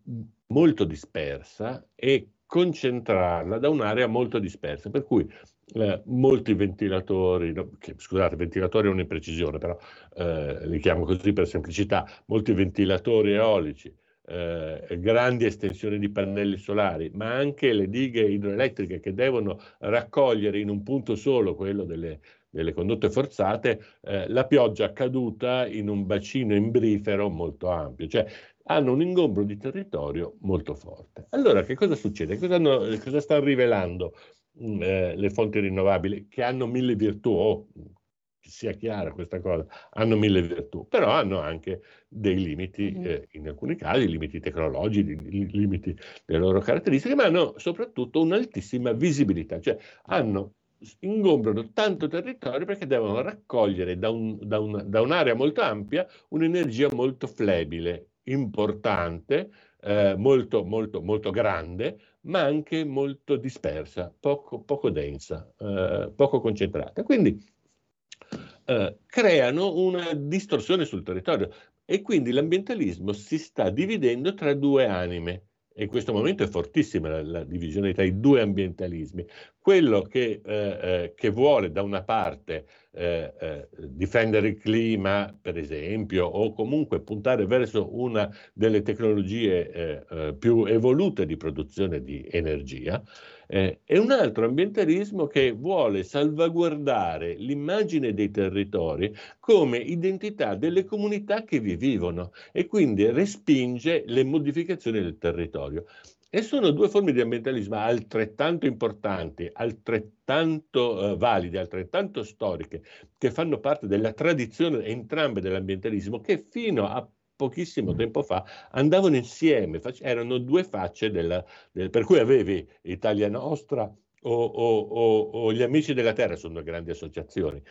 molto dispersa e concentrarla da un'area molto dispersa, per cui eh, molti ventilatori, no, che, scusate, ventilatori è un'imprecisione, però eh, li chiamo così per semplicità, molti ventilatori eolici, eh, grandi estensioni di pannelli solari, ma anche le dighe idroelettriche che devono raccogliere in un punto solo, quello delle, delle condotte forzate, eh, la pioggia caduta in un bacino imbrifero molto ampio, cioè hanno un ingombro di territorio molto forte. Allora che cosa succede? Cosa, hanno, cosa stanno rivelando mm, eh, le fonti rinnovabili? Che hanno mille virtù, o sia chiara questa cosa, hanno mille virtù, però hanno anche dei limiti, mm-hmm. eh, in alcuni casi limiti tecnologici, limiti delle loro caratteristiche, ma hanno soprattutto un'altissima visibilità, cioè hanno ingombrano tanto territorio perché devono raccogliere da, un, da, un, da un'area molto ampia un'energia molto flebile, importante, eh, molto, molto, molto grande, ma anche molto dispersa, poco, poco densa, eh, poco concentrata. Quindi eh, creano una distorsione sul territorio e quindi l'ambientalismo si sta dividendo tra due anime e in questo momento è fortissima la, la divisione tra i due ambientalismi. Quello che, eh, eh, che vuole da una parte eh, eh, difendere il clima, per esempio, o comunque puntare verso una delle tecnologie eh, eh, più evolute di produzione di energia, e un altro ambientalismo che vuole salvaguardare l'immagine dei territori come identità delle comunità che vi vivono e quindi respinge le modificazioni del territorio. E sono due forme di ambientalismo altrettanto importanti, altrettanto eh, valide, altrettanto storiche, che fanno parte della tradizione entrambe dell'ambientalismo, che fino a pochissimo tempo fa andavano insieme, erano due facce della, del, per cui avevi Italia Nostra o, o, o, o, gli Amici della Terra, sono grandi associazioni,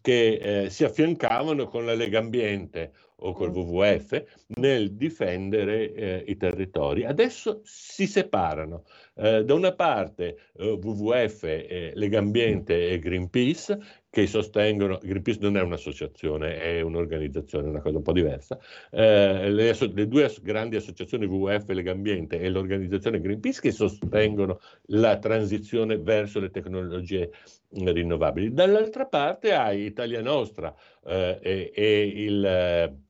che eh, si affiancavano con la Lega Ambiente o col WWF nel difendere eh, i territori. Adesso si separano. Eh, da una parte eh, WWF, eh, Legambiente e Greenpeace che sostengono, Greenpeace non è un'associazione, è un'organizzazione, una cosa un po' diversa, eh, le, le, due grandi associazioni WWF Legambiente e l'organizzazione Greenpeace che sostengono la transizione verso le tecnologie rinnovabili. Dall'altra parte hai Italia Nostra eh, e, e il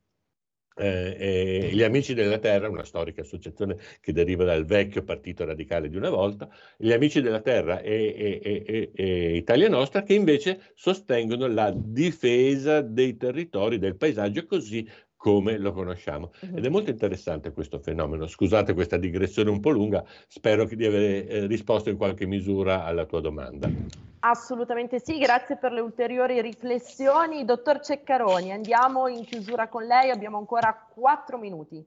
eh, gli Amici della Terra, una storica associazione che deriva dal vecchio partito radicale di una volta, gli Amici della Terra e, e, e, e, Italia Nostra, che invece sostengono la difesa dei territori, del paesaggio, così come lo conosciamo. Ed è molto interessante questo fenomeno. Scusate questa digressione un po' lunga, spero di aver eh, risposto in qualche misura alla tua domanda.
Assolutamente sì, grazie per le ulteriori riflessioni. Dottor Ceccaroni, andiamo in chiusura con lei, abbiamo ancora quattro minuti.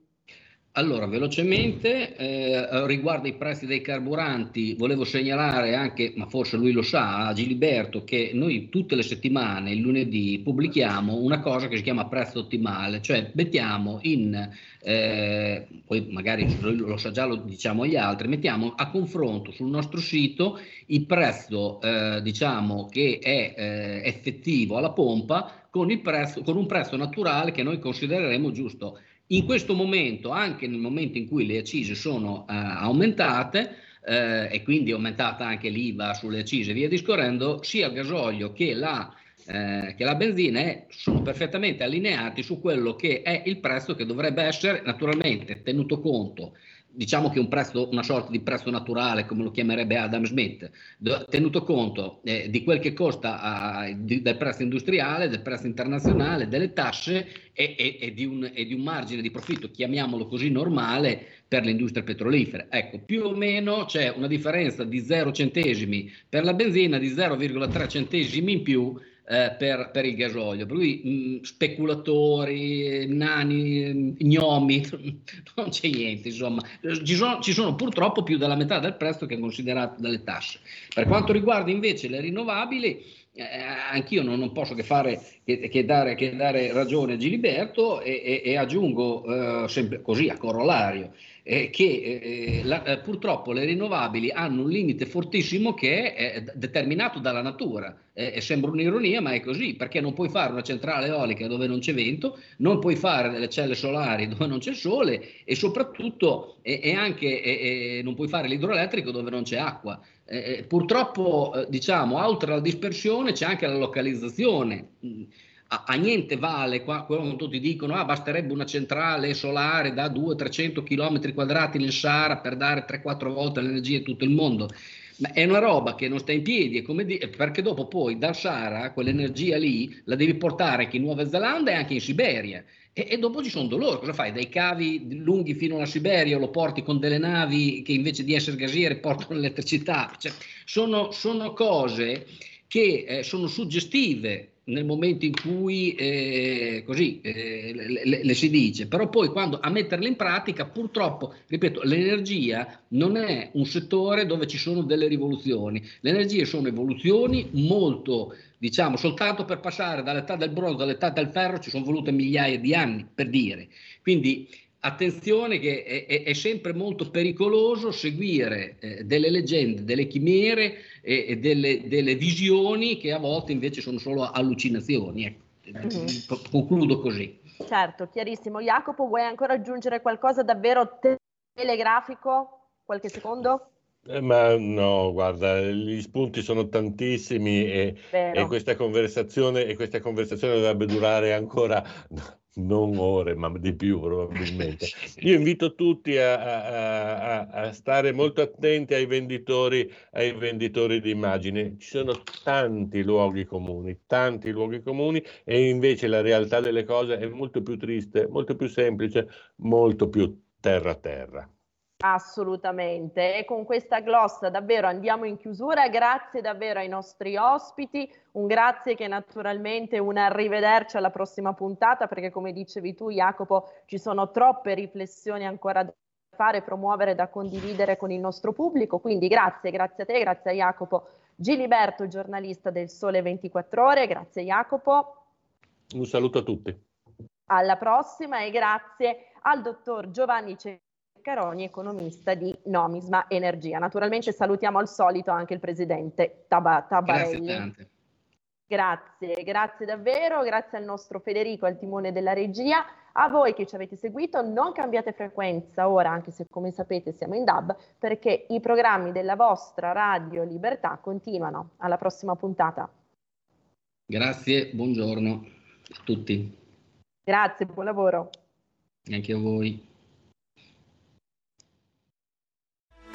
Allora, velocemente, eh, riguardo i prezzi dei carburanti, volevo segnalare anche, ma forse lui lo sa, a Giliberto, che noi tutte le settimane, il lunedì, pubblichiamo una cosa che si chiama prezzo ottimale, cioè mettiamo in, eh, poi magari lo sa già, lo diciamo agli altri, mettiamo a confronto sul nostro sito il prezzo, eh, diciamo, che è eh, effettivo alla pompa con, prezzo, con un prezzo naturale che noi considereremo giusto. In questo momento, anche nel momento in cui le accise sono eh, aumentate, eh, e quindi è aumentata anche l'IVA sulle accise via discorrendo, sia il gasolio che la, eh, che la benzina sono perfettamente allineati su quello che è il prezzo che dovrebbe essere naturalmente tenuto conto diciamo che un prezzo, una sorta di prezzo naturale, come lo chiamerebbe Adam Smith, tenuto conto eh, di quel che costa a, di, del prezzo industriale, del prezzo internazionale, delle tasse e, e, e, di un, e, di un, margine di profitto, chiamiamolo così, normale per l'industria petrolifera. Ecco, più o meno c'è una differenza di 0 centesimi per la benzina, di 0,3 centesimi in più eh, per, per, il gasolio. Per cui mh, mm, speculatori, nani, gnomi, non c'è niente, insomma. Ci sono, ci sono, purtroppo più della metà del prezzo che è considerato dalle tasse. Per quanto riguarda invece le rinnovabili, eh, anch'io non, non, posso che, fare, che, che, dare, che, dare, ragione a Giliberto e, e, e aggiungo eh, sempre così a corollario eh, che eh, la, eh, purtroppo le rinnovabili hanno un limite fortissimo che è, è determinato dalla natura. Eh, sembra un'ironia, ma è così, perché non puoi fare una centrale eolica dove non c'è vento, non puoi fare delle celle solari dove non c'è sole e soprattutto e, anche non puoi fare l'idroelettrico dove non c'è acqua. Purtroppo, eh, diciamo, oltre alla dispersione c'è anche la localizzazione a, a niente vale qua, quando tutti dicono ah, basterebbe una centrale solare da 200-300 km quadrati nel Sahara per dare 3-4 volte l'energia a tutto il mondo. Ma è una roba che non sta in piedi, di, perché dopo poi dal Sahara quell'energia lì la devi portare anche in Nuova Zelanda e anche in Siberia. E, e, dopo ci sono dolori, cosa fai? Dai cavi lunghi fino alla Siberia lo porti con delle navi che invece di essere gasiere portano l'elettricità. Cioè, sono, sono, cose che eh, sono suggestive nel momento in cui eh, così eh, le, le, le, si dice, però poi quando a metterle in pratica, purtroppo, ripeto, l'energia non è un settore dove ci sono delle rivoluzioni, le energie sono evoluzioni molto, diciamo, soltanto per passare dall'età del bronzo all'età del ferro ci sono volute migliaia di anni, per dire. Quindi attenzione che è, è, è, sempre molto pericoloso seguire eh, delle leggende, delle chimere e, e delle, delle, visioni che a volte invece sono solo allucinazioni. Ecco. Mm-hmm. Concludo così.
Certo, chiarissimo. Jacopo, vuoi ancora aggiungere qualcosa davvero telegrafico? Qualche secondo?
Eh, ma no, guarda, gli spunti sono tantissimi e, e, questa conversazione, e questa conversazione dovrebbe durare ancora non ore, ma di più probabilmente. Io invito tutti a, a, a, stare molto attenti ai venditori, ai venditori di immagini. Ci sono tanti luoghi comuni, tanti luoghi comuni e invece la realtà delle cose è molto più triste, molto più semplice, molto più terra a terra.
Assolutamente. E con questa glossa davvero andiamo in chiusura. Grazie davvero ai nostri ospiti. Un grazie che naturalmente un arrivederci alla prossima puntata perché come dicevi tu Jacopo ci sono troppe riflessioni ancora da fare, promuovere, da condividere con il nostro pubblico. Quindi grazie, grazie a te, grazie a Jacopo Giliberto, giornalista del Sole 24 Ore. Grazie Jacopo.
Un saluto a tutti.
Alla prossima e grazie al dottor Giovanni Cesare. Caroni, economista di Nomisma Energia. Naturalmente salutiamo al solito anche il presidente Taba- Tabarelli. Grazie, grazie, grazie davvero, grazie al nostro Federico al timone della regia. A voi che ci avete seguito, non cambiate frequenza ora, anche se come sapete siamo in DAB, perché i programmi della vostra Radio Libertà continuano. Alla prossima puntata.
Grazie, buongiorno a tutti.
Grazie, buon lavoro.
Anche a voi.